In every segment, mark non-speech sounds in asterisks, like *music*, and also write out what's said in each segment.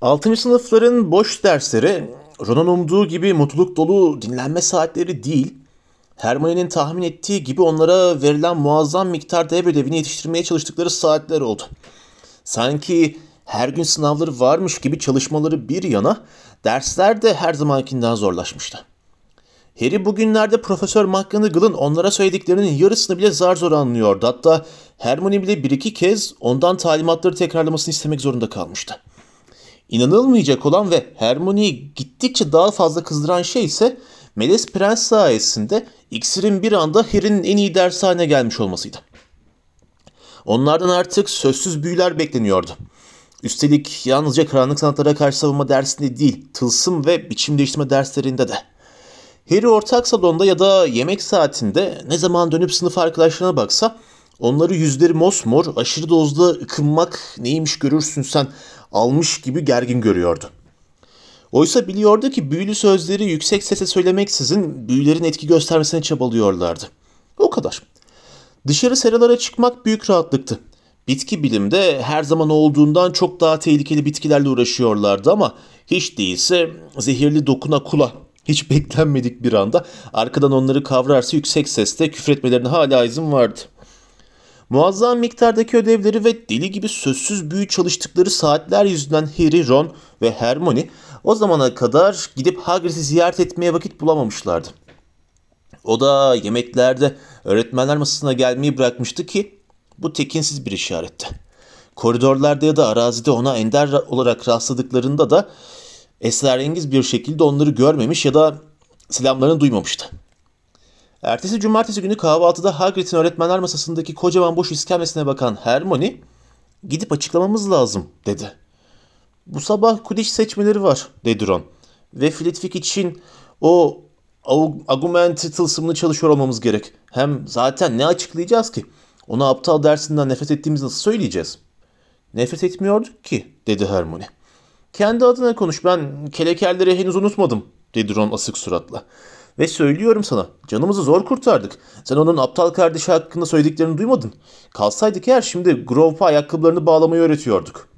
6. sınıfların boş dersleri Ron'un umduğu gibi mutluluk dolu dinlenme saatleri değil, Hermione'nin tahmin ettiği gibi onlara verilen muazzam miktarda ev ödevini yetiştirmeye çalıştıkları saatler oldu. Sanki her gün sınavları varmış gibi çalışmaları bir yana, dersler de her zamankinden zorlaşmıştı. Harry bugünlerde Profesör McGonagall'ın onlara söylediklerinin yarısını bile zar zor anlıyordu. Hatta Hermione bile bir iki kez ondan talimatları tekrarlamasını istemek zorunda kalmıştı. İnanılmayacak olan ve Hermione'yi gittikçe daha fazla kızdıran şey ise Meles Prens sayesinde iksirin bir anda Harry'nin en iyi dersi haline gelmiş olmasıydı. Onlardan artık sözsüz büyüler bekleniyordu. Üstelik yalnızca karanlık sanatlara karşı savunma dersinde değil, tılsım ve biçim değiştirme derslerinde de. Harry ortak salonda ya da yemek saatinde ne zaman dönüp sınıf arkadaşlarına baksa onları yüzleri mosmor, aşırı dozda ıkınmak neymiş görürsün sen almış gibi gergin görüyordu. Oysa biliyordu ki büyülü sözleri yüksek sesle söylemeksizin büyülerin etki göstermesine çabalıyorlardı. O kadar. Dışarı seralara çıkmak büyük rahatlıktı. Bitki bilimde her zaman olduğundan çok daha tehlikeli bitkilerle uğraşıyorlardı ama hiç değilse zehirli dokuna kula hiç *laughs* beklenmedik bir anda arkadan onları kavrarsa yüksek sesle küfretmelerine hala izin vardı. Muazzam miktardaki ödevleri ve deli gibi sözsüz büyü çalıştıkları saatler yüzünden Harry, Ron ve Hermione o zamana kadar gidip Hagrid'i ziyaret etmeye vakit bulamamışlardı. O da yemeklerde öğretmenler masasına gelmeyi bırakmıştı ki bu tekinsiz bir işaretti. Koridorlarda ya da arazide ona ender olarak rastladıklarında da esrarengiz bir şekilde onları görmemiş ya da selamlarını duymamıştı. Ertesi cumartesi günü kahvaltıda Hagrid'in öğretmenler masasındaki kocaman boş iskemlesine bakan Hermione, "Gidip açıklamamız lazım." dedi. "Bu sabah Quidditch seçmeleri var." dedi Ron. "Ve Flitwick için o argument tılsımını çalışıyor olmamız gerek. Hem zaten ne açıklayacağız ki? Ona aptal dersinden nefret ettiğimizi nasıl söyleyeceğiz?" "Nefret etmiyorduk ki." dedi Hermione. "Kendi adına konuş. Ben kelekerleri henüz unutmadım." dedi Ron asık suratla. Ve söylüyorum sana canımızı zor kurtardık. Sen onun aptal kardeşi hakkında söylediklerini duymadın. Kalsaydık eğer şimdi Grove'a ayakkabılarını bağlamayı öğretiyorduk.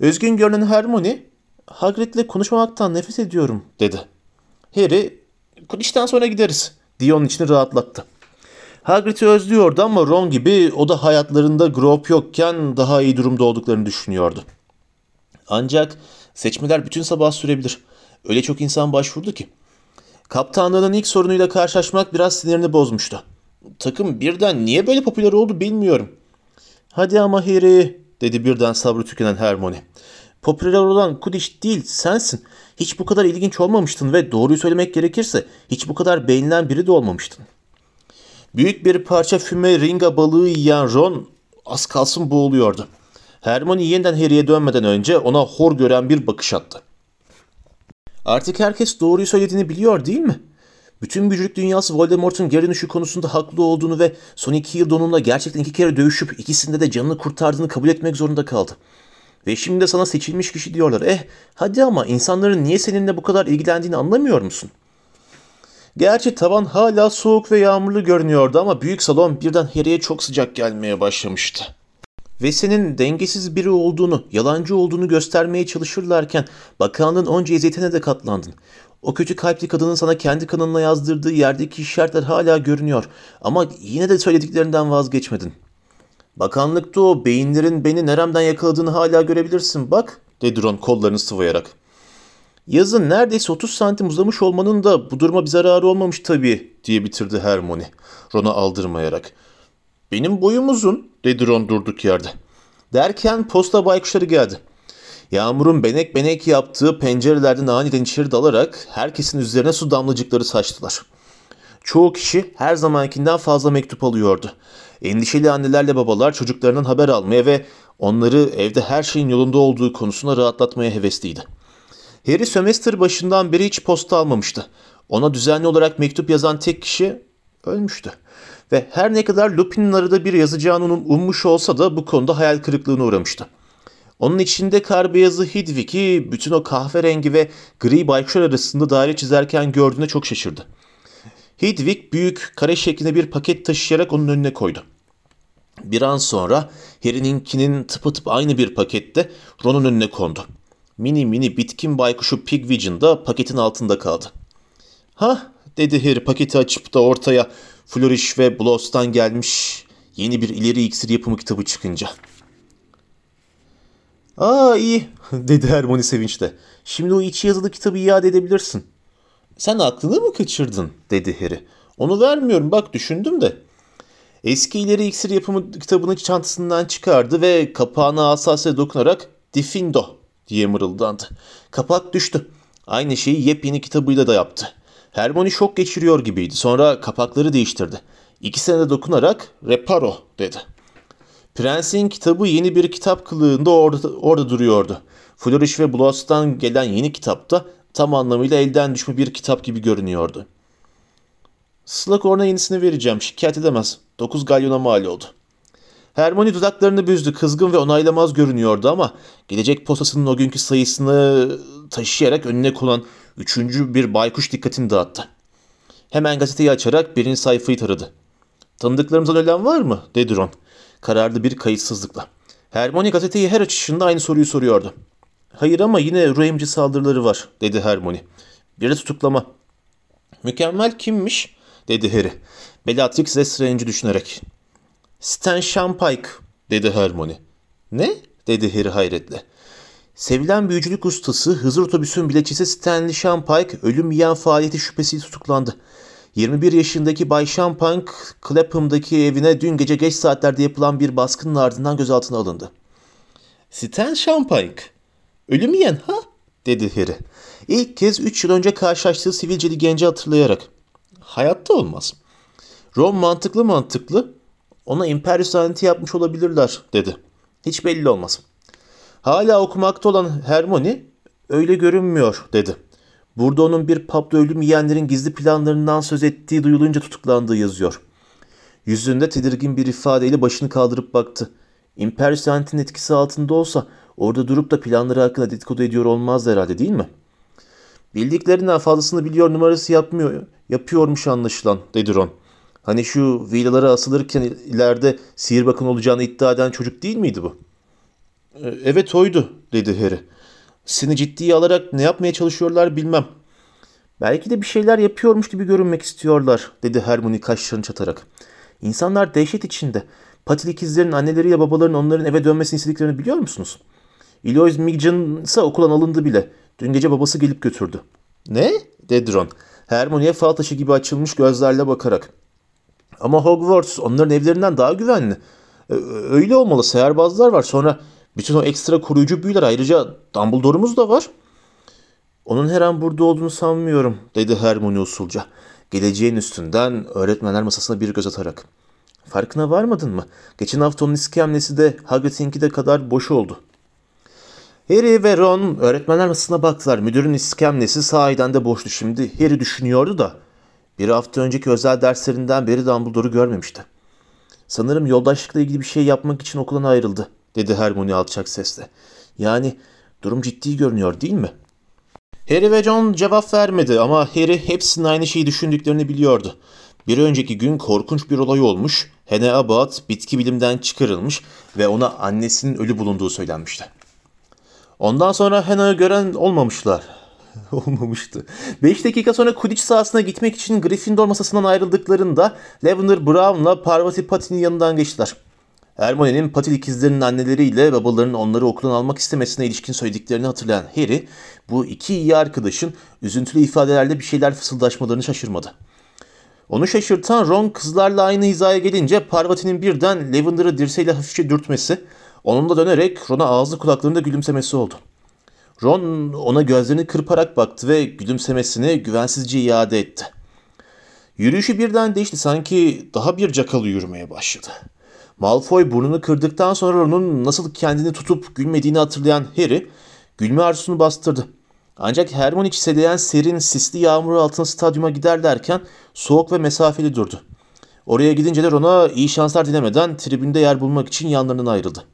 Özgün görünen Hermione, Hagrid'le konuşmamaktan nefes ediyorum dedi. Harry, Quidditch'ten sonra gideriz diye onun içini rahatlattı. Hagrid'i özlüyordu ama Ron gibi o da hayatlarında Grove yokken daha iyi durumda olduklarını düşünüyordu. Ancak seçmeler bütün sabah sürebilir. Öyle çok insan başvurdu ki. Kaptanlığının ilk sorunuyla karşılaşmak biraz sinirini bozmuştu. Takım birden niye böyle popüler oldu bilmiyorum. Hadi ama Harry dedi birden sabrı tükenen Hermione. Popüler olan Quidditch değil sensin. Hiç bu kadar ilginç olmamıştın ve doğruyu söylemek gerekirse hiç bu kadar beğenilen biri de olmamıştın. Büyük bir parça füme ringa balığı yiyen Ron az kalsın boğuluyordu. Hermione yeniden Harry'e dönmeden önce ona hor gören bir bakış attı. Artık herkes doğruyu söylediğini biliyor değil mi? Bütün büyücülük dünyası Voldemort'un geri dönüşü konusunda haklı olduğunu ve son iki yıl onunla gerçekten iki kere dövüşüp ikisinde de canını kurtardığını kabul etmek zorunda kaldı. Ve şimdi de sana seçilmiş kişi diyorlar. Eh hadi ama insanların niye seninle bu kadar ilgilendiğini anlamıyor musun? Gerçi tavan hala soğuk ve yağmurlu görünüyordu ama büyük salon birden Harry'e çok sıcak gelmeye başlamıştı ve senin dengesiz biri olduğunu, yalancı olduğunu göstermeye çalışırlarken bakanlığın onca eziyetine de katlandın. O kötü kalpli kadının sana kendi kanınla yazdırdığı yerdeki işaretler hala görünüyor ama yine de söylediklerinden vazgeçmedin. Bakanlıkta o beyinlerin beni neremden yakaladığını hala görebilirsin bak, dedi Ron kollarını sıvayarak. Yazın neredeyse 30 santim uzamış olmanın da bu duruma bir zararı olmamış tabii, diye bitirdi Hermione, Ron'a aldırmayarak. Benim boyum uzun, dedi Ron durduk yerde. Derken posta baykuşları geldi. Yağmurun benek benek yaptığı pencerelerden aniden içeri dalarak herkesin üzerine su damlacıkları saçtılar. Çoğu kişi her zamankinden fazla mektup alıyordu. Endişeli annelerle babalar çocuklarından haber almaya ve onları evde her şeyin yolunda olduğu konusunda rahatlatmaya hevesliydi. Harry sömestr başından beri hiç posta almamıştı. Ona düzenli olarak mektup yazan tek kişi ölmüştü. Ve her ne kadar Lupin'in arada bir yazacağını ummuş olsa da bu konuda hayal kırıklığına uğramıştı. Onun içinde kar beyazı Hidwig'i bütün o kahverengi ve gri baykuşlar arasında daire çizerken gördüğüne çok şaşırdı. Hidwig büyük kare şeklinde bir paket taşıyarak onun önüne koydu. Bir an sonra Harry'ninkinin tıpatıp aynı bir pakette Ron'un önüne kondu. Mini mini bitkin baykuşu Pigvision da paketin altında kaldı. Ha dedi Harry paketi açıp da ortaya Flourish ve Bloss'tan gelmiş yeni bir ileri iksir yapımı kitabı çıkınca. Aa iyi *laughs* dedi Hermione sevinçle. Şimdi o içi yazılı kitabı iade edebilirsin. Sen aklını mı kaçırdın dedi Harry. Onu vermiyorum bak düşündüm de. Eski ileri iksir yapımı kitabını çantasından çıkardı ve kapağına hassasiyete dokunarak Diffindo diye mırıldandı. Kapak düştü. Aynı şeyi yepyeni kitabıyla da yaptı. Hermione şok geçiriyor gibiydi. Sonra kapakları değiştirdi. İkisine de dokunarak Reparo dedi. Prensin kitabı yeni bir kitap kılığında orada, orada duruyordu. Flourish ve Bloss'tan gelen yeni kitapta tam anlamıyla elden düşme bir kitap gibi görünüyordu. Slughorn'a yenisini vereceğim. Şikayet edemez. 9 galyona mal oldu. Hermione dudaklarını büzdü. Kızgın ve onaylamaz görünüyordu ama gelecek postasının o günkü sayısını taşıyarak önüne konan üçüncü bir baykuş dikkatini dağıttı. Hemen gazeteyi açarak birinci sayfayı taradı. Tanıdıklarımızdan ölen var mı? dedi Ron. Kararlı bir kayıtsızlıkla. Hermione gazeteyi her açışında aynı soruyu soruyordu. Hayır ama yine ruh emici saldırıları var, dedi Hermione. Biri tutuklama. Mükemmel kimmiş? dedi Harry. Bellatrix Lestrange'i düşünerek. Stan Shampike, dedi Hermione. Ne? dedi Harry hayretle. Sevilen büyücülük ustası Hızır Otobüs'ün biletçisi Stanley Shampike ölüm yiyen faaliyeti şüphesiyle tutuklandı. 21 yaşındaki Bay Shampike, Clapham'daki evine dün gece geç saatlerde yapılan bir baskının ardından gözaltına alındı. Stan Shampike, ölüm yiyen ha? dedi Harry. İlk kez 3 yıl önce karşılaştığı sivilceli genci hatırlayarak. Hayatta olmaz. Ron mantıklı mantıklı ona Imperius laneti yapmış olabilirler dedi. Hiç belli olmaz. Hala okumakta olan Hermione öyle görünmüyor dedi. Burada onun bir pubda ölüm yiyenlerin gizli planlarından söz ettiği duyulunca tutuklandığı yazıyor. Yüzünde tedirgin bir ifadeyle başını kaldırıp baktı. Imperius lanetinin etkisi altında olsa orada durup da planları hakkında dedikodu ediyor olmaz herhalde değil mi? Bildiklerinden fazlasını biliyor numarası yapmıyor, yapıyormuş anlaşılan dedi Ron. Hani şu villalara asılırken ileride sihir bakın olacağını iddia eden çocuk değil miydi bu? "E, Evet oydu dedi Harry. Seni ciddiye alarak ne yapmaya çalışıyorlar bilmem. Belki de bir şeyler yapıyormuş gibi görünmek istiyorlar dedi Hermione kaşlarını çatarak. İnsanlar dehşet içinde. Patil ikizlerin anneleriyle babaların onların eve dönmesini istediklerini biliyor musunuz? Eloise Migden ise okuldan alındı bile. Dün gece babası gelip götürdü. Ne? dedi Ron. Hermione'ye fal taşı gibi açılmış gözlerle bakarak. Ama Hogwarts onların evlerinden daha güvenli. Ö- Öyle olmalı. Seherbazlar var. Sonra bütün o ekstra koruyucu büyüler. Ayrıca Dumbledore'umuz da var. Onun her an burada olduğunu sanmıyorum, dedi Hermione usulca. Geleceğin üstünden öğretmenler masasına bir göz atarak. Farkına varmadın mı? Geçen hafta onun iskemlesi de Hagrid'inki de kadar boş oldu. Harry ve Ron öğretmenler masasına baktılar. Müdürün iskemlesi sahiden de boştu şimdi. Harry düşünüyordu da bir hafta önceki özel derslerinden beri Dumbledore'u görmemişti. Sanırım yoldaşlıkla ilgili bir şey yapmak için okuldan ayrıldı, dedi Hermione alçak sesle. Yani durum ciddi görünüyor değil mi? Harry ve John cevap vermedi ama Harry hepsinin aynı şeyi düşündüklerini biliyordu. Bir önceki gün korkunç bir olay olmuş, Hene Abbott bitki bilimden çıkarılmış ve ona annesinin ölü bulunduğu söylenmişti. Ondan sonra Hannah'ı gören olmamışlar. *laughs* Olmamıştı. 5 dakika sonra Quidditch sahasına gitmek için Gryffindor masasından ayrıldıklarında Lavender Brown'la Parvati Pati'nin yanından geçtiler. Hermione'nin Patil ikizlerinin anneleriyle babalarının onları okuldan almak istemesine ilişkin söylediklerini hatırlayan Harry, bu iki iyi arkadaşın üzüntülü ifadelerle bir şeyler fısıldaşmalarını şaşırmadı. Onu şaşırtan Ron kızlarla aynı hizaya gelince Parvati'nin birden Lavender'ı dirseğiyle hafifçe dürtmesi, onunla dönerek Ron'a ağzı kulaklarında gülümsemesi oldu. Ron ona gözlerini kırparak baktı ve gülümsemesini güvensizce iade etti. Yürüyüşü birden değişti sanki daha bir cakalı yürümeye başladı. Malfoy burnunu kırdıktan sonra Ron'un nasıl kendini tutup gülmediğini hatırlayan Harry gülme arzusunu bastırdı. Ancak Hermione çiseleyen serin sisli yağmur altında stadyuma giderlerken soğuk ve mesafeli durdu. Oraya gidince de Ron'a iyi şanslar dilemeden tribünde yer bulmak için yanlarından ayrıldı.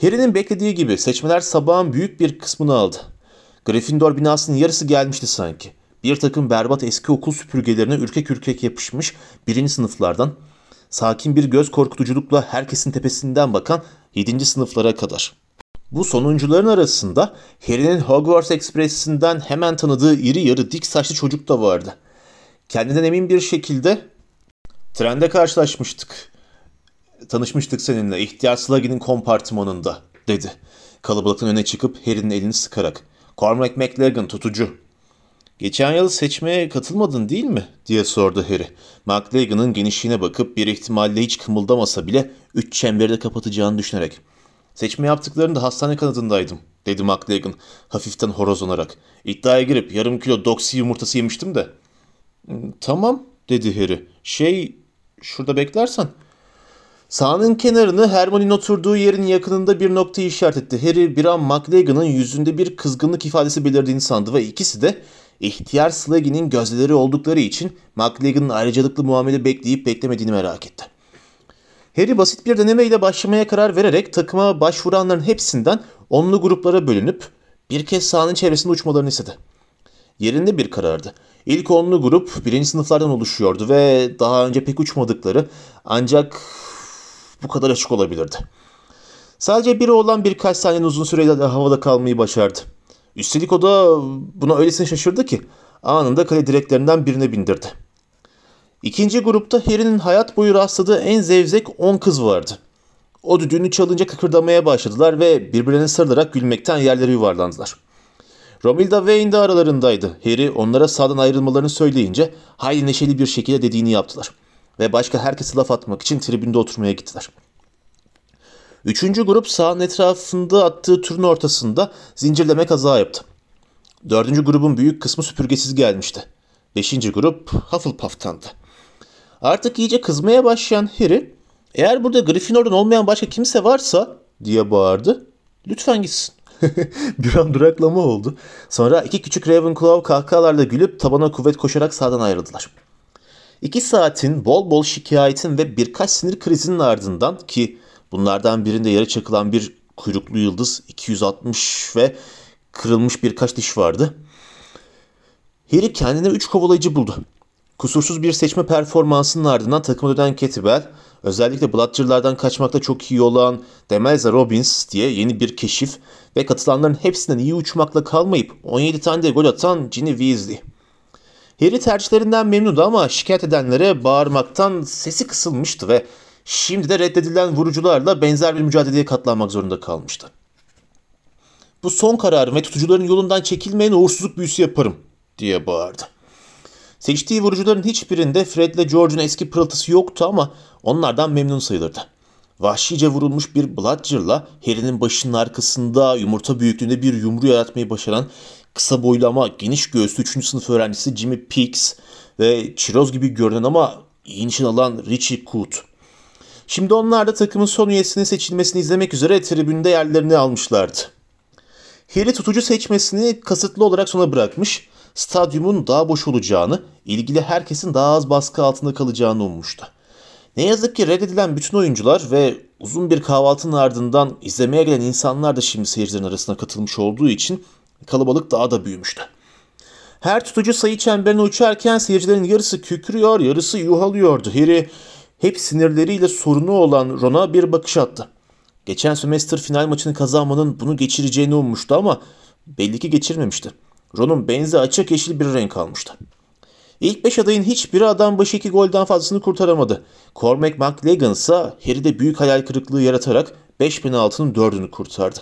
Harry'nin beklediği gibi seçmeler sabahın büyük bir kısmını aldı. Gryffindor binasının yarısı gelmişti sanki. Bir takım berbat eski okul süpürgelerine ürkek ürkek yapışmış birinci sınıflardan, sakin bir göz korkutuculukla herkesin tepesinden bakan yedinci sınıflara kadar. Bu sonuncuların arasında Harry'nin Hogwarts Express'inden hemen tanıdığı iri yarı dik saçlı çocuk da vardı. Kendinden emin bir şekilde trende karşılaşmıştık. Tanışmıştık seninle ihtiyar Sluggy'nin kompartımanında dedi. Kalabalıktan öne çıkıp Harry'nin elini sıkarak. Cormac McLagan tutucu. Geçen yıl seçmeye katılmadın değil mi? diye sordu Harry. McLagan'ın genişliğine bakıp bir ihtimalle hiç kımıldamasa bile üç çemberi de kapatacağını düşünerek. Seçme yaptıklarında hastane kanadındaydım, dedi McLagan hafiften horozlanarak. İddiaya girip yarım kilo doksi yumurtası yemiştim de. Tamam, dedi Harry. Şey, şurada beklersen. Sahanın kenarını Hermione'nin oturduğu yerin yakınında bir nokta işaret etti. Harry bir an McLagan'ın yüzünde bir kızgınlık ifadesi belirdiğini sandı ve ikisi de ihtiyar Sluggy'nin gözleri oldukları için McLagan'ın ayrıcalıklı muamele bekleyip beklemediğini merak etti. Harry basit bir denemeyle başlamaya karar vererek takıma başvuranların hepsinden onlu gruplara bölünüp bir kez sahanın çevresinde uçmalarını istedi. Yerinde bir karardı. İlk onlu grup birinci sınıflardan oluşuyordu ve daha önce pek uçmadıkları ancak bu kadar açık olabilirdi. Sadece biri olan birkaç saniyenin uzun süreyle havada kalmayı başardı. Üstelik o da buna öylesine şaşırdı ki anında kale direklerinden birine bindirdi. İkinci grupta Harry'nin hayat boyu rastladığı en zevzek 10 kız vardı. O düdüğünü çalınca kıkırdamaya başladılar ve birbirlerine sarılarak gülmekten yerlere yuvarlandılar. Romilda Wayne de aralarındaydı. Harry onlara sağdan ayrılmalarını söyleyince hayli neşeli bir şekilde dediğini yaptılar. Ve başka herkese laf atmak için tribünde oturmaya gittiler. Üçüncü grup sahanın etrafında attığı turun ortasında zincirleme kaza yaptı. Dördüncü grubun büyük kısmı süpürgesiz gelmişti. Beşinci grup Hufflepuff'tandı. Artık iyice kızmaya başlayan Harry, eğer burada Gryffindor'dan olmayan başka kimse varsa diye bağırdı. Lütfen gitsin. *laughs* bir an duraklama oldu. Sonra iki küçük Ravenclaw kahkahalarla gülüp tabana kuvvet koşarak sağdan ayrıldılar. İki saatin bol bol şikayetin ve birkaç sinir krizinin ardından ki bunlardan birinde yere çakılan bir kuyruklu yıldız 260 ve kırılmış birkaç diş vardı. Harry kendine üç kovalayıcı buldu. Kusursuz bir seçme performansının ardından takıma dönen Ketibel, özellikle Bludger'lardan kaçmakta çok iyi olan Demelza Robbins diye yeni bir keşif ve katılanların hepsinden iyi uçmakla kalmayıp 17 tane de gol atan Ginny Weasley. Harry tercihlerinden memnundu ama şikayet edenlere bağırmaktan sesi kısılmıştı ve şimdi de reddedilen vurucularla benzer bir mücadeleye katlanmak zorunda kalmıştı. Bu son kararım ve tutucuların yolundan çekilmeyen uğursuzluk büyüsü yaparım diye bağırdı. Seçtiği vurucuların hiçbirinde Fred ile George'un eski pırıltısı yoktu ama onlardan memnun sayılırdı. Vahşice vurulmuş bir Bludger'la Harry'nin başının arkasında yumurta büyüklüğünde bir yumru yaratmayı başaran kısa boylu ama geniş göğüslü 3. sınıf öğrencisi Jimmy Peaks ve çiroz gibi görünen ama iyi nişan alan Richie Coot. Şimdi onlar da takımın son üyesinin seçilmesini izlemek üzere tribünde yerlerini almışlardı. Harry tutucu seçmesini kasıtlı olarak sona bırakmış, stadyumun daha boş olacağını, ilgili herkesin daha az baskı altında kalacağını ummuştu. Ne yazık ki reddedilen bütün oyuncular ve uzun bir kahvaltının ardından izlemeye gelen insanlar da şimdi seyircilerin arasına katılmış olduğu için kalabalık daha da büyümüştü. Her tutucu sayı çemberine uçarken seyircilerin yarısı kükrüyor, yarısı yuhalıyordu. Harry hep sinirleriyle sorunu olan Ron'a bir bakış attı. Geçen sömestr final maçını kazanmanın bunu geçireceğini ummuştu ama belli ki geçirmemişti. Ron'un benzi açık yeşil bir renk almıştı. İlk beş adayın hiçbiri adam başı iki golden fazlasını kurtaramadı. Cormac McLagan ise Harry'de büyük hayal kırıklığı yaratarak 5 penaltının dördünü kurtardı.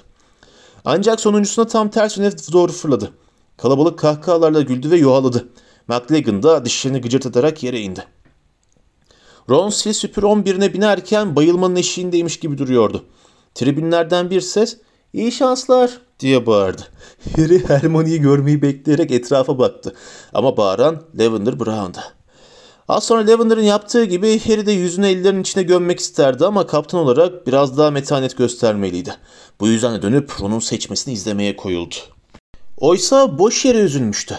Ancak sonuncusuna tam ters yöne doğru fırladı. Kalabalık kahkahalarla güldü ve yuhaladı. McLagan da dişlerini gıcırtatarak yere indi. Ron sil süpür 11'ine binerken bayılmanın eşiğindeymiş gibi duruyordu. Tribünlerden bir ses İyi şanslar diye bağırdı. Harry Hermione'yi görmeyi bekleyerek etrafa baktı. Ama bağıran Lavender Brown'da. Az sonra Lavender'ın yaptığı gibi Harry de yüzünü ellerinin içine gömmek isterdi ama kaptan olarak biraz daha metanet göstermeliydi. Bu yüzden de dönüp Ron'un seçmesini izlemeye koyuldu. Oysa boş yere üzülmüştü.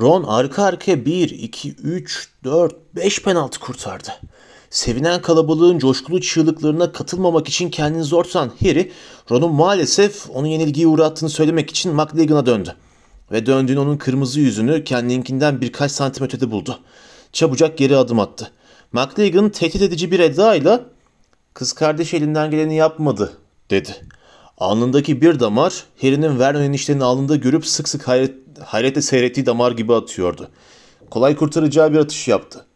Ron arka arkaya 1, 2, 3, 4, 5 penaltı kurtardı. Sevinen kalabalığın coşkulu çığlıklarına katılmamak için kendini zor tutan Harry, Ron'un maalesef onu yenilgiye uğrattığını söylemek için McLagan'a döndü. Ve döndüğün onun kırmızı yüzünü kendinkinden birkaç santim ötede buldu. Çabucak geri adım attı. McLagan tehdit edici bir edayla ''Kız kardeş elinden geleni yapmadı.'' dedi. Alnındaki bir damar Harry'nin Vernon eniştenin alnında görüp sık sık hayret, hayretle seyrettiği damar gibi atıyordu. Kolay kurtaracağı bir atış yaptı.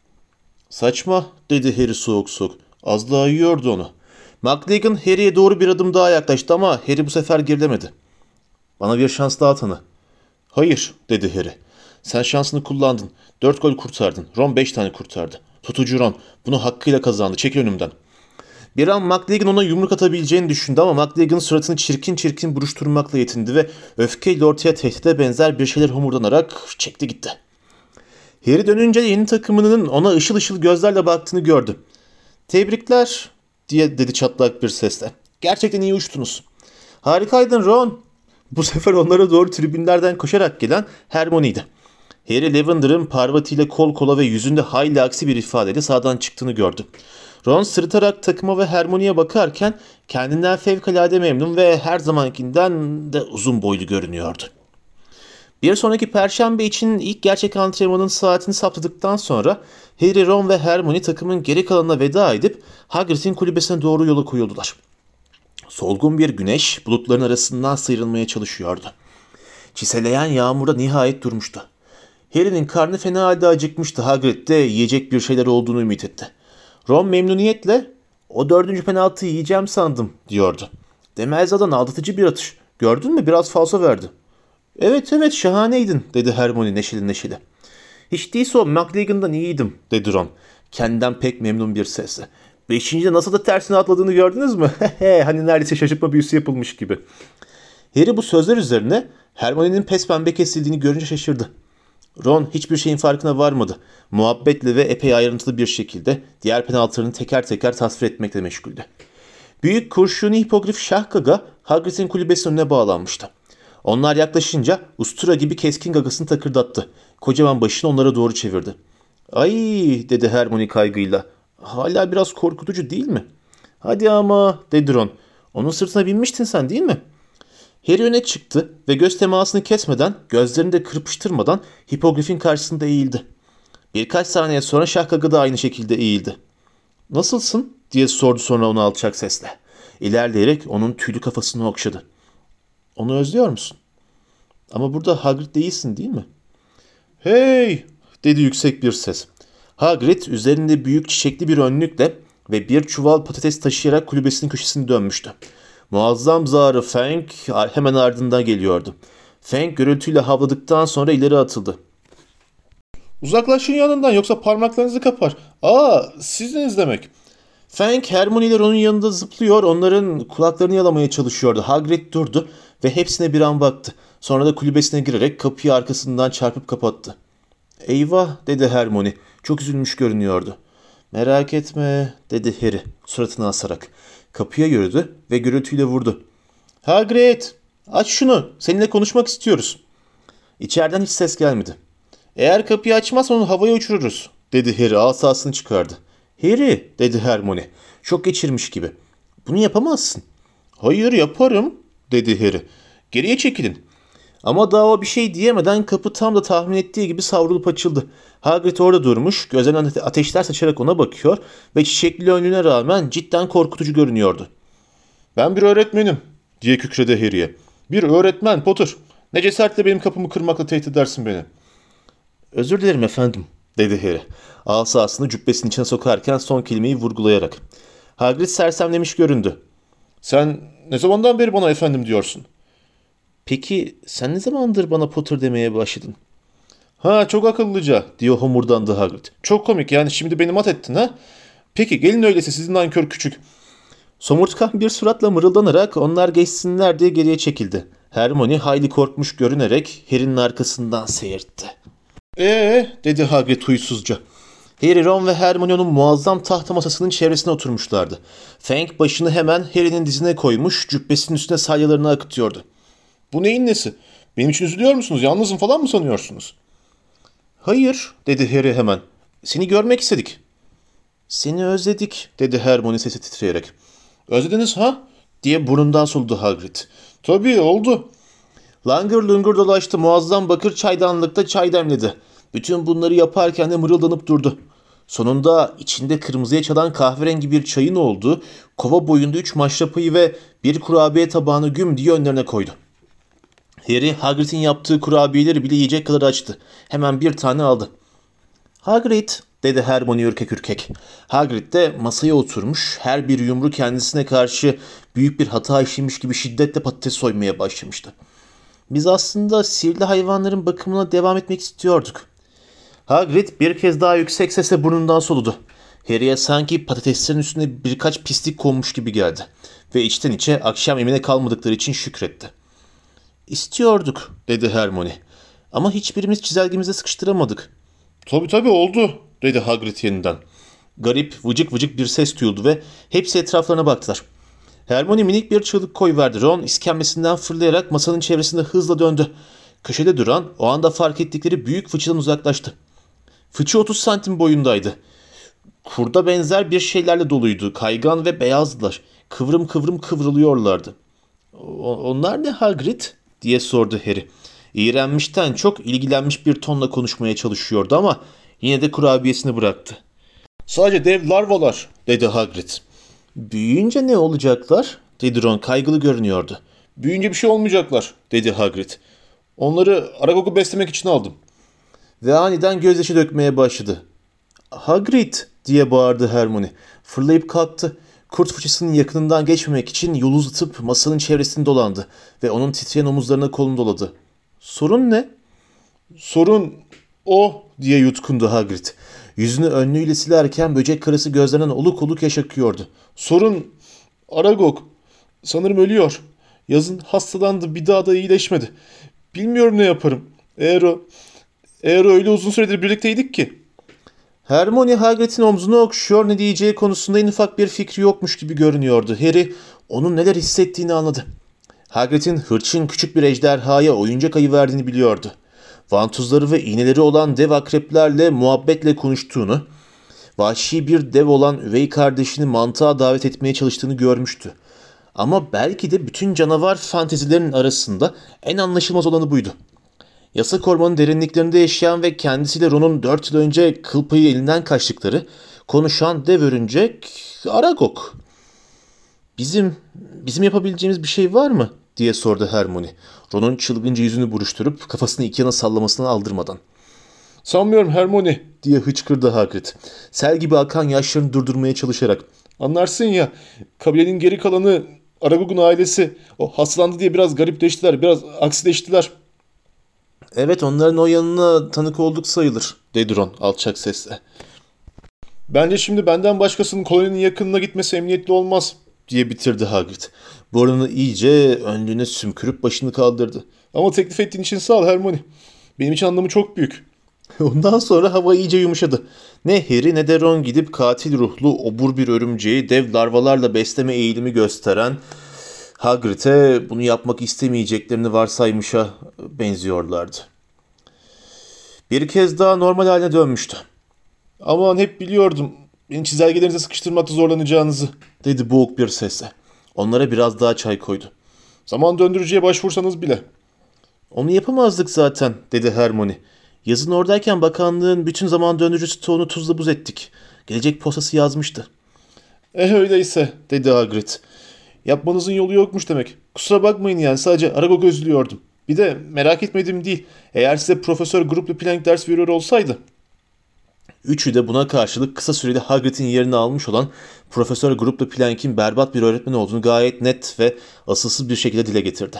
Saçma dedi Harry soğuk soğuk. Az daha yiyordu onu. McLagan Harry'e doğru bir adım daha yaklaştı ama Harry bu sefer gerilemedi. Bana bir şans daha tanı. Hayır dedi Harry. Sen şansını kullandın. Dört gol kurtardın. Ron beş tane kurtardı. Tutucu Ron. Bunu hakkıyla kazandı. Çekil önümden. Bir an McLagan ona yumruk atabileceğini düşündü ama McLagan suratını çirkin çirkin buruşturmakla yetindi ve öfkeyle ortaya tehdide benzer bir şeyler homurdanarak çekti gitti. Harry dönünce yeni takımının ona ışıl ışıl gözlerle baktığını gördü. Tebrikler diye dedi çatlak bir sesle. Gerçekten iyi uçtunuz. Harikaydın Ron. Bu sefer onlara doğru tribünlerden koşarak gelen Hermione'ydi. Harry Lavender'ın Parvati ile kol kola ve yüzünde hayli aksi bir ifadeyle sağdan çıktığını gördü. Ron sırıtarak takıma ve Hermione'ye bakarken kendinden fevkalade memnun ve her zamankinden de uzun boylu görünüyordu. Bir sonraki perşembe için ilk gerçek antrenmanın saatini saptadıktan sonra Harry, Ron ve Hermione takımın geri kalanına veda edip Hagrid'in kulübesine doğru yola koyuldular. Solgun bir güneş bulutların arasından sıyrılmaya çalışıyordu. Çiseleyen yağmurda nihayet durmuştu. Harry'nin karnı fena halde acıkmıştı. Hagrid de yiyecek bir şeyler olduğunu ümit etti. Ron memnuniyetle o dördüncü penaltıyı yiyeceğim sandım diyordu. Demelza'dan aldatıcı bir atış. Gördün mü biraz falso verdi. Evet evet şahaneydin dedi Hermione neşeli neşeli. Hiç değilse o McLagan'dan iyiydim dedi Ron. Kendinden pek memnun bir sesle. Beşinci nasıl da tersine atladığını gördünüz mü? *laughs* hani neredeyse şaşırtma büyüsü yapılmış gibi. Harry bu sözler üzerine Hermione'nin pes pembe kesildiğini görünce şaşırdı. Ron hiçbir şeyin farkına varmadı. Muhabbetle ve epey ayrıntılı bir şekilde diğer penaltılarını teker teker tasvir etmekle meşguldü. Büyük kurşuni hipogrif Şahkaga Hagrid'in kulübesi önüne bağlanmıştı. Onlar yaklaşınca ustura gibi keskin gagasını takırdattı. Kocaman başını onlara doğru çevirdi. Ay dedi Hermione kaygıyla. Hala biraz korkutucu değil mi? Hadi ama dedi Ron. Onun sırtına binmiştin sen değil mi? Harry öne çıktı ve göz temasını kesmeden, gözlerini de kırpıştırmadan hipogrifin karşısında eğildi. Birkaç saniye sonra Şahkaga da aynı şekilde eğildi. Nasılsın? diye sordu sonra onu alçak sesle. İlerleyerek onun tüylü kafasını okşadı. Onu özlüyor musun? Ama burada Hagrid değilsin değil mi? Hey! dedi yüksek bir ses. Hagrid üzerinde büyük çiçekli bir önlükle ve bir çuval patates taşıyarak kulübesinin köşesini dönmüştü. Muazzam zarı Fang hemen ardından geliyordu. Fang gürültüyle havladıktan sonra ileri atıldı. Uzaklaşın yanından yoksa parmaklarınızı kapar. Aa siziniz demek. Fang Hermione ile onun yanında zıplıyor, onların kulaklarını yalamaya çalışıyordu. Hagrid durdu ve hepsine bir an baktı. Sonra da kulübesine girerek kapıyı arkasından çarpıp kapattı. Eyvah dedi Hermione. Çok üzülmüş görünüyordu. Merak etme dedi Harry suratını asarak. Kapıya yürüdü ve gürültüyle vurdu. Hagrid aç şunu seninle konuşmak istiyoruz. İçeriden hiç ses gelmedi. Eğer kapıyı açmazsan onu havaya uçururuz dedi Harry asasını çıkardı. Harry dedi Hermione çok geçirmiş gibi. Bunu yapamazsın. Hayır yaparım dedi Harry. Geriye çekilin. Ama daha o bir şey diyemeden kapı tam da tahmin ettiği gibi savrulup açıldı. Hagrid orada durmuş, gözlerinden ateşler saçarak ona bakıyor ve çiçekli önlüğüne rağmen cidden korkutucu görünüyordu. Ben bir öğretmenim diye kükredi Harry'e. Bir öğretmen Potter. Ne cesaretle benim kapımı kırmakla tehdit edersin beni. Özür dilerim efendim dedi Harry. Asasını cübbesinin içine sokarken son kelimeyi vurgulayarak. Hagrid sersemlemiş göründü. Sen ne zamandan beri bana efendim diyorsun? Peki sen ne zamandır bana Potter demeye başladın? Ha çok akıllıca diyor homurdandı Hagrid. Çok komik yani şimdi beni mat ettin ha? Peki gelin öyleyse sizin nankör küçük. Somurtkan bir suratla mırıldanarak onlar geçsinler diye geriye çekildi. Hermione hayli korkmuş görünerek Harry'nin arkasından seyirtti. Ee dedi Hagrid huysuzca. Harry, Ron ve Hermione onun muazzam tahta masasının çevresine oturmuşlardı. Fang başını hemen Harry'nin dizine koymuş, cübbesinin üstüne salyalarını akıtıyordu. Bu neyin nesi? Benim için üzülüyor musunuz? Yalnızım falan mı sanıyorsunuz? Hayır, dedi Harry hemen. Seni görmek istedik. Seni özledik, dedi Hermione sesi titreyerek. Özlediniz ha? diye burnundan soludu Hagrid. Tabii oldu. Langır lungur dolaştı muazzam bakır çaydanlıkta çay demledi. Bütün bunları yaparken de mırıldanıp durdu. Sonunda içinde kırmızıya çalan kahverengi bir çayın olduğu kova boyunda üç maşrapayı ve bir kurabiye tabağını güm diye önlerine koydu. Harry Hagrid'in yaptığı kurabiyeleri bile yiyecek kadar açtı. Hemen bir tane aldı. Hagrid dedi Hermione ürkek ürkek. Hagrid de masaya oturmuş her bir yumru kendisine karşı büyük bir hata işlemiş gibi şiddetle patates soymaya başlamıştı. Biz aslında sihirli hayvanların bakımına devam etmek istiyorduk. Hagrid bir kez daha yüksek sesle burnundan soludu. Harry'e sanki patateslerin üstüne birkaç pislik konmuş gibi geldi. Ve içten içe akşam emine kalmadıkları için şükretti. İstiyorduk dedi Hermione. Ama hiçbirimiz çizelgemize sıkıştıramadık. Tabii tabii oldu dedi Hagrid yeniden. Garip, vıcık vıcık bir ses duyuldu ve hepsi etraflarına baktılar. Hermione minik bir çığlık koyverdi. Ron iskemlesinden fırlayarak masanın çevresinde hızla döndü. Köşede duran o anda fark ettikleri büyük fıçıdan uzaklaştı. Fıçı 30 santim boyundaydı. Kurda benzer bir şeylerle doluydu. Kaygan ve beyazdılar. Kıvrım kıvrım kıvrılıyorlardı. "O- Onlar ne Hagrid? diye sordu Harry. İğrenmişten çok ilgilenmiş bir tonla konuşmaya çalışıyordu ama yine de kurabiyesini bıraktı. Sadece dev larvalar dedi Hagrid. Büyüyünce ne olacaklar? dedi Ron kaygılı görünüyordu. Büyüyünce bir şey olmayacaklar dedi Hagrid. Onları Aragog'u beslemek için aldım. Ve aniden gözyaşı dökmeye başladı. Hagrid diye bağırdı Hermione. Fırlayıp kalktı. Kurt fıçısının yakınından geçmemek için yolu uzatıp masanın çevresini dolandı ve onun titreyen omuzlarına kolunu doladı. Sorun ne? Sorun o diye yutkundu Hagrid. Yüzünü önlüğüyle silerken böcek karısı gözlerinden oluk oluk yaş akıyordu. Sorun Aragog. Sanırım ölüyor. Yazın hastalandı bir daha da iyileşmedi. Bilmiyorum ne yaparım. Eğer o, eğer öyle uzun süredir birlikteydik ki. Hermione Hagrid'in omzunu okşuyor ne diyeceği konusunda en ufak bir fikri yokmuş gibi görünüyordu. Harry onun neler hissettiğini anladı. Hagrid'in hırçın küçük bir ejderhaya oyuncak ayı verdiğini biliyordu. Vantuzları ve iğneleri olan dev akreplerle muhabbetle konuştuğunu, vahşi bir dev olan üvey kardeşini mantığa davet etmeye çalıştığını görmüştü. Ama belki de bütün canavar fantezilerinin arasında en anlaşılmaz olanı buydu. Yasak ormanın derinliklerinde yaşayan ve kendisiyle Ron'un 4 yıl önce kıl payı elinden kaçtıkları konuşan dev örümcek Aragog. Bizim bizim yapabileceğimiz bir şey var mı? diye sordu Hermione. Ron'un çılgınca yüzünü buruşturup kafasını iki yana sallamasını aldırmadan. Sanmıyorum Hermione diye hıçkırdı Hagrid. Sel gibi akan yaşlarını durdurmaya çalışarak. Anlarsın ya kabilenin geri kalanı Aragog'un ailesi o hastalandı diye biraz garipleştiler, biraz aksileştiler. Evet onların o yanına tanık olduk sayılır dedi Ron alçak sesle. Bence şimdi benden başkasının koloninin yakınına gitmesi emniyetli olmaz diye bitirdi Hagrid. Burnunu iyice önlüğüne sümkürüp başını kaldırdı. Ama teklif ettiğin için sağ ol Hermione. Benim için anlamı çok büyük. *laughs* Ondan sonra hava iyice yumuşadı. Ne Harry ne de Ron gidip katil ruhlu obur bir örümceği dev larvalarla besleme eğilimi gösteren Hagrid'e bunu yapmak istemeyeceklerini varsaymışa benziyorlardı. Bir kez daha normal haline dönmüştü. Aman hep biliyordum. Beni çizelgelerinize sıkıştırmakta zorlanacağınızı dedi boğuk bir sesle. Onlara biraz daha çay koydu. Zaman döndürücüye başvursanız bile. Onu yapamazdık zaten dedi Hermione. Yazın oradayken bakanlığın bütün zaman döndürücü stoğunu tuzla buz ettik. Gelecek postası yazmıştı. Eh öyleyse dedi Hagrid. Yapmanızın yolu yokmuş demek. Kusura bakmayın yani sadece Aragog'u özlüyordum. Bir de merak etmedim değil. Eğer size Profesör Gruplu Plank ders veriyor olsaydı. Üçü de buna karşılık kısa sürede Hagrid'in yerini almış olan Profesör Gruplu Plank'in berbat bir öğretmen olduğunu gayet net ve asılsız bir şekilde dile getirdi.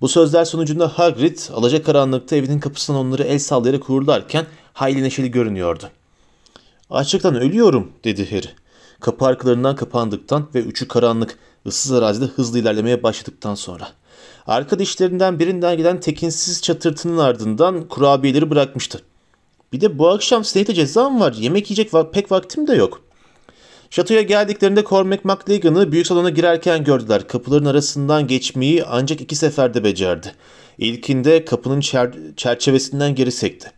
Bu sözler sonucunda Hagrid alacakaranlıkta evinin kapısından onları el sallayarak uğurlarken hayli neşeli görünüyordu. Açlıktan ölüyorum dedi Harry. Kapı arkalarından kapandıktan ve üçü karanlık, ıssız arazide hızlı ilerlemeye başladıktan sonra. Arka birinden gelen tekinsiz çatırtının ardından kurabiyeleri bırakmıştı. Bir de bu akşam Snape'de cezam var. Yemek yiyecek va- pek vaktim de yok. Şatoya geldiklerinde Cormac McLagan'ı büyük salona girerken gördüler. Kapıların arasından geçmeyi ancak iki seferde becerdi. İlkinde kapının çer- çerçevesinden geri sekti.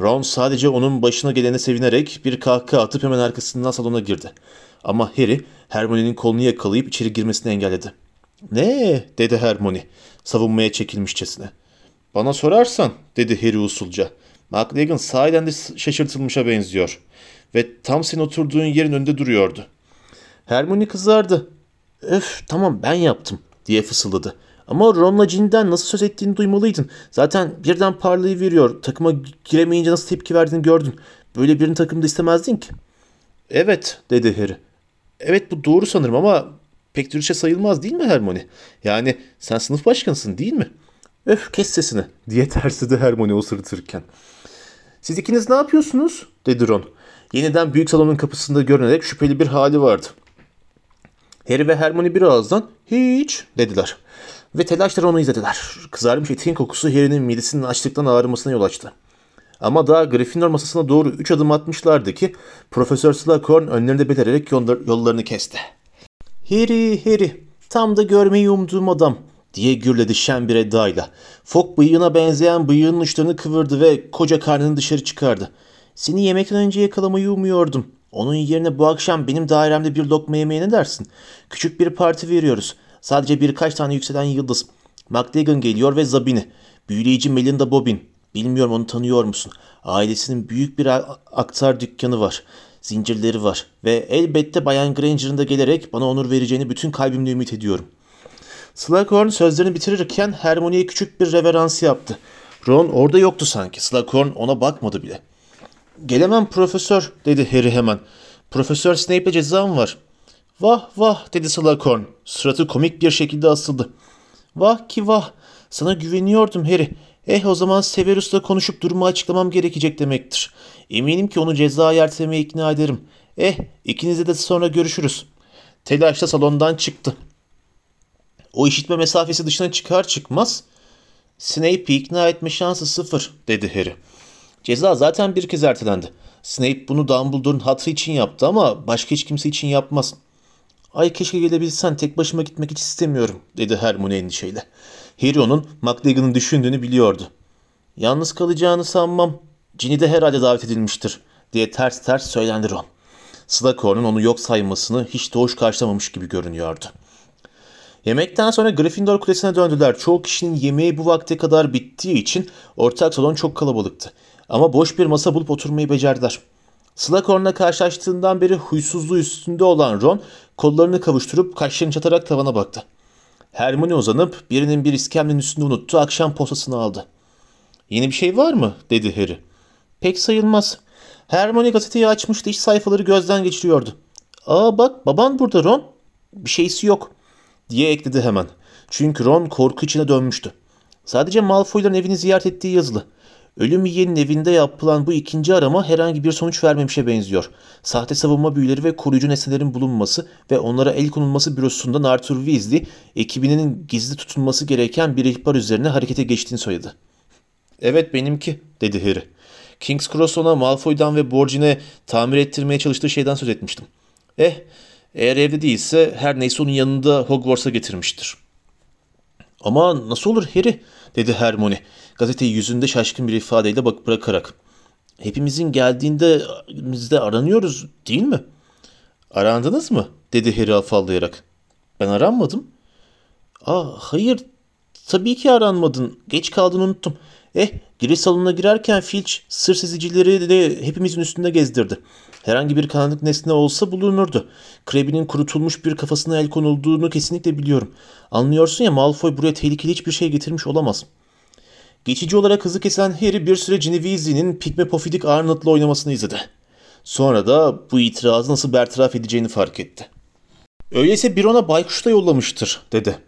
Ron sadece onun başına gelene sevinerek bir kahkaha atıp hemen arkasından salona girdi. Ama Harry Hermione'nin kolunu yakalayıp içeri girmesini engelledi. Ne? dedi Hermione savunmaya çekilmişçesine. Bana sorarsan dedi Harry usulca. McLagan sahiden de şaşırtılmışa benziyor. Ve tam senin oturduğun yerin önünde duruyordu. Hermione kızardı. Öf tamam ben yaptım diye fısıldadı. Ama Ron'la Gin'den nasıl söz ettiğini duymalıydın. Zaten birden parlayıveriyor. Takıma giremeyince nasıl tepki verdiğini gördün. Böyle birini takımda istemezdin ki. Evet dedi Harry. Evet bu doğru sanırım ama pek dürüstçe sayılmaz değil mi Hermione? Yani sen sınıf başkanısın değil mi? Öf kes sesini diye tersledi Hermione o sırıtırken. Siz ikiniz ne yapıyorsunuz? dedi Ron. Yeniden büyük salonun kapısında görünerek şüpheli bir hali vardı. Harry ve Hermione bir ağızdan hiç dediler. Ve telaşla onu izlediler. Kızarmış etin kokusu Harry'nin midesinin açlıktan ağrımasına yol açtı. Ama daha Gryffindor masasına doğru üç adım atmışlardı ki Profesör Slughorn önlerinde belirerek yollarını kesti. Harry, Harry, tam da görmeyi umduğum adam diye gürledi şen bir edayla. Fok bıyığına benzeyen bıyığının uçlarını kıvırdı ve koca karnını dışarı çıkardı. Seni yemekten önce yakalamayı umuyordum. Onun yerine bu akşam benim dairemde bir lokma yemeye ne dersin? Küçük bir parti veriyoruz. Sadece birkaç tane yükselen yıldız. McDagan geliyor ve Zabini. Büyüleyici Melinda Bobin. Bilmiyorum onu tanıyor musun? Ailesinin büyük bir aktar dükkanı var. Zincirleri var. Ve elbette Bayan Granger'ın da gelerek bana onur vereceğini bütün kalbimle ümit ediyorum. Slughorn sözlerini bitirirken Hermione'ye küçük bir reverans yaptı. Ron orada yoktu sanki. Slughorn ona bakmadı bile. Gelemem profesör dedi Harry hemen. Profesör Snape'e cezam var. Vah vah dedi Slughorn. Suratı komik bir şekilde asıldı. Vah ki vah. Sana güveniyordum Harry. Eh o zaman Severus'la konuşup durumu açıklamam gerekecek demektir. Eminim ki onu ceza ertelemeye ikna ederim. Eh ikinize de sonra görüşürüz. Telaşla salondan çıktı. O işitme mesafesi dışına çıkar çıkmaz Snape'i ikna etme şansı sıfır dedi Harry. Ceza zaten bir kez ertelendi. Snape bunu Dumbledore'un hatırı için yaptı ama başka hiç kimse için yapmaz. Ay keşke gelebilsen tek başıma gitmek hiç istemiyorum dedi Hermione endişeyle. Harry onun McLagan'ın düşündüğünü biliyordu. Yalnız kalacağını sanmam. Ginny de herhalde davet edilmiştir diye ters ters söylendi Ron. Slughorn'un onu yok saymasını hiç de hoş karşılamamış gibi görünüyordu. Yemekten sonra Gryffindor Kulesi'ne döndüler. Çoğu kişinin yemeği bu vakte kadar bittiği için ortak salon çok kalabalıktı. Ama boş bir masa bulup oturmayı becerdiler. Slughorn'la karşılaştığından beri huysuzluğu üstünde olan Ron kollarını kavuşturup kaşlarını çatarak tavana baktı. Hermione uzanıp birinin bir iskemlenin üstünde unuttu akşam posasını aldı. Yeni bir şey var mı? dedi Harry. Pek sayılmaz. Hermione gazeteyi açmıştı iç sayfaları gözden geçiriyordu. Aa bak baban burada Ron. Bir şeysi yok diye ekledi hemen. Çünkü Ron korku içine dönmüştü. Sadece Malfoy'ların evini ziyaret ettiği yazılı. Ölüm yiyenin evinde yapılan bu ikinci arama herhangi bir sonuç vermemişe benziyor. Sahte savunma büyüleri ve koruyucu nesnelerin bulunması ve onlara el konulması bürosundan Arthur Weasley ekibinin gizli tutulması gereken bir ihbar üzerine harekete geçtiğini söyledi. Evet benimki dedi Harry. King's Cross ona Malfoy'dan ve Borgin'e tamir ettirmeye çalıştığı şeyden söz etmiştim. Eh eğer evde değilse her neyse onun yanında Hogwarts'a getirmiştir. Ama nasıl olur Harry dedi Hermione gazeteyi yüzünde şaşkın bir ifadeyle bak bırakarak. Hepimizin geldiğinde bizde aranıyoruz değil mi? Arandınız mı? dedi Harry afallayarak. Ben aranmadım. Aa hayır tabii ki aranmadın. Geç kaldın unuttum. Eh giriş salonuna girerken Filch sır sezicileri de hepimizin üstünde gezdirdi. Herhangi bir karanlık nesne olsa bulunurdu. Krebinin kurutulmuş bir kafasına el konulduğunu kesinlikle biliyorum. Anlıyorsun ya Malfoy buraya tehlikeli hiçbir şey getirmiş olamaz.'' Geçici olarak hızı kesen Harry bir süre Ginevisi'nin Pigme Pofidik Arnold'la oynamasını izledi. Sonra da bu itirazı nasıl bertaraf edeceğini fark etti. Öyleyse bir ona baykuş da yollamıştır, dedi.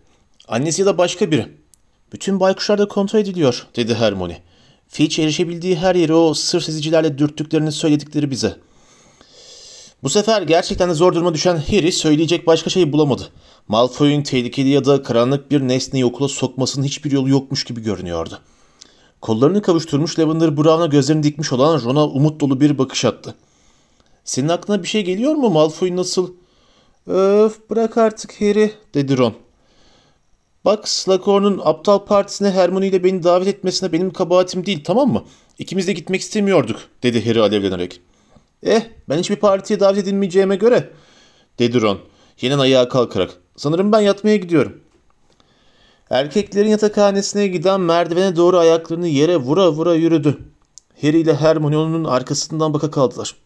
Annesi ya da başka biri. Bütün baykuşlar da kontrol ediliyor, dedi Hermione. Filch erişebildiği her yeri o sır sezicilerle dürttüklerini söyledikleri bize. Bu sefer gerçekten de zor duruma düşen Harry söyleyecek başka şey bulamadı. Malfoy'un tehlikeli ya da karanlık bir nesneyi okula sokmasının hiçbir yolu yokmuş gibi görünüyordu. Kollarını kavuşturmuş Lavender Brown'a gözlerini dikmiş olan Ron'a umut dolu bir bakış attı. Senin aklına bir şey geliyor mu Malfoy nasıl? Öf bırak artık Harry dedi Ron. Bak Slughorn'un aptal partisine Hermione ile beni davet etmesine benim kabahatim değil tamam mı? İkimiz de gitmek istemiyorduk dedi Harry alevlenerek. Eh ben hiçbir partiye davet edilmeyeceğime göre dedi Ron yeniden ayağa kalkarak. Sanırım ben yatmaya gidiyorum. Erkeklerin yatakhanesine giden merdivene doğru ayaklarını yere vura vura yürüdü. Harry ile Hermione onun arkasından baka kaldılar.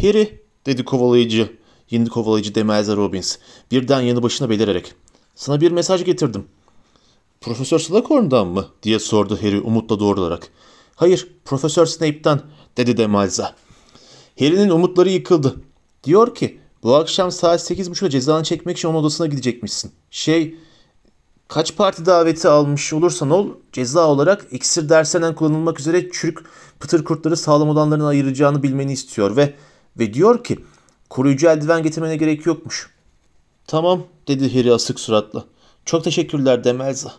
Harry dedi kovalayıcı, yeni kovalayıcı Demelza Robbins birden yanı başına belirerek. Sana bir mesaj getirdim. Profesör Slughorn'dan mı? diye sordu Harry umutla doğrularak. Hayır, Profesör Snape'den dedi Demalza. Harry'nin umutları yıkıldı. Diyor ki bu akşam saat 8.30'da cezanı çekmek için onun odasına gidecekmişsin. Şey, kaç parti daveti almış olursan ol ceza olarak iksir derslerinden kullanılmak üzere çürük pıtır kurtları sağlam olanlarına ayıracağını bilmeni istiyor ve ve diyor ki koruyucu eldiven getirmene gerek yokmuş. Tamam dedi Harry asık suratla. Çok teşekkürler Demelza.